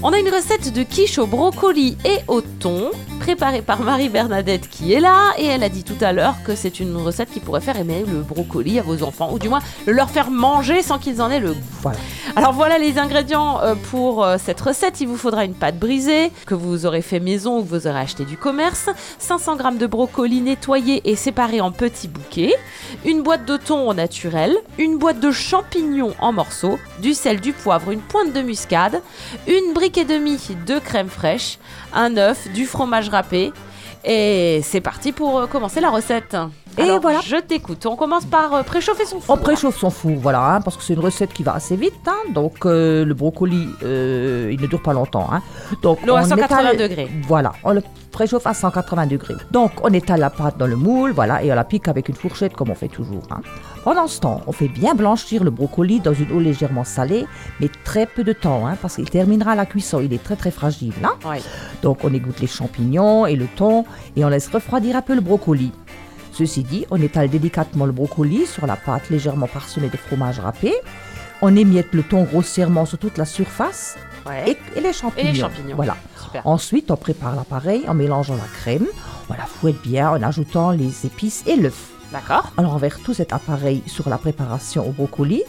On a une recette de quiche au brocoli et au thon, préparée par Marie-Bernadette qui est là, et elle a dit tout à l'heure que c'est une recette qui pourrait faire aimer le brocoli à vos enfants, ou du moins le leur faire manger sans qu'ils en aient le goût. Voilà. Alors voilà les ingrédients euh, pour euh, cette recette. Il vous faudra une pâte brisée que vous aurez fait maison ou que vous aurez acheté du commerce, 500 g de brocoli nettoyé et séparé en petits bouquets, une boîte de thon au naturel, une boîte de champignons en morceaux, du sel, du poivre, une pointe de muscade, une brique et demie de crème fraîche, un œuf, du fromage Et c'est parti pour euh, commencer la recette. Et Alors, voilà. Je t'écoute. On commence par euh, préchauffer son four. On préchauffe son four, voilà, hein, parce que c'est une recette qui va assez vite. hein, donc euh, le brocoli, euh, il ne dure pas longtemps. hein. Donc L'eau à on 180 étale- degrés. Voilà, on le préchauffe à 180 degrés. Donc on étale la pâte dans le moule, voilà, et on la pique avec une fourchette comme on fait toujours. hein. Pendant ce temps, on fait bien blanchir le brocoli dans une eau légèrement salée, mais très peu de temps, parce qu'il terminera la cuisson. Il est très très fragile. Ouais. Donc on égoutte les champignons et le thon et on laisse refroidir un peu le brocoli. Ceci dit, on étale délicatement le brocoli sur la pâte légèrement parsemée de fromage râpé. On émiette le thon grossièrement sur toute la surface Ouais. et, et les champignons. champignons. Voilà. Super. Ensuite, on prépare l'appareil en mélangeant la crème. On la fouette bien en ajoutant les épices et l'œuf. D'accord. Alors on verse tout cet appareil sur la préparation au brocoli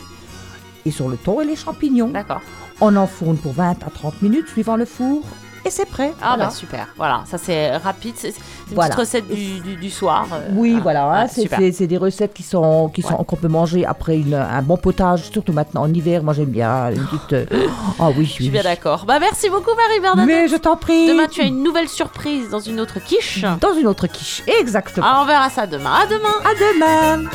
et sur le thon et les champignons. D'accord. On enfourne pour 20 à 30 minutes suivant le four et c'est prêt. Ah Voilà. bah super. Voilà, ça c'est rapide. C'est une Voilà. petite recette du, du- du soir. euh, Oui, ah, voilà, hein, ah, c'est- des recettes qui sont qui sont qu'on peut manger après une- un bon potage, surtout maintenant en hiver. Moi, j'aime bien une petite. euh, Ah oui, Je suis bien d'accord. Bah merci beaucoup Marie Mais Bernadette. je t'en prie. Demain tu as une nouvelle surprise dans une autre quiche. dans une autre quiche. Exactement. Ah, on verra ça demain. À demain. À demain.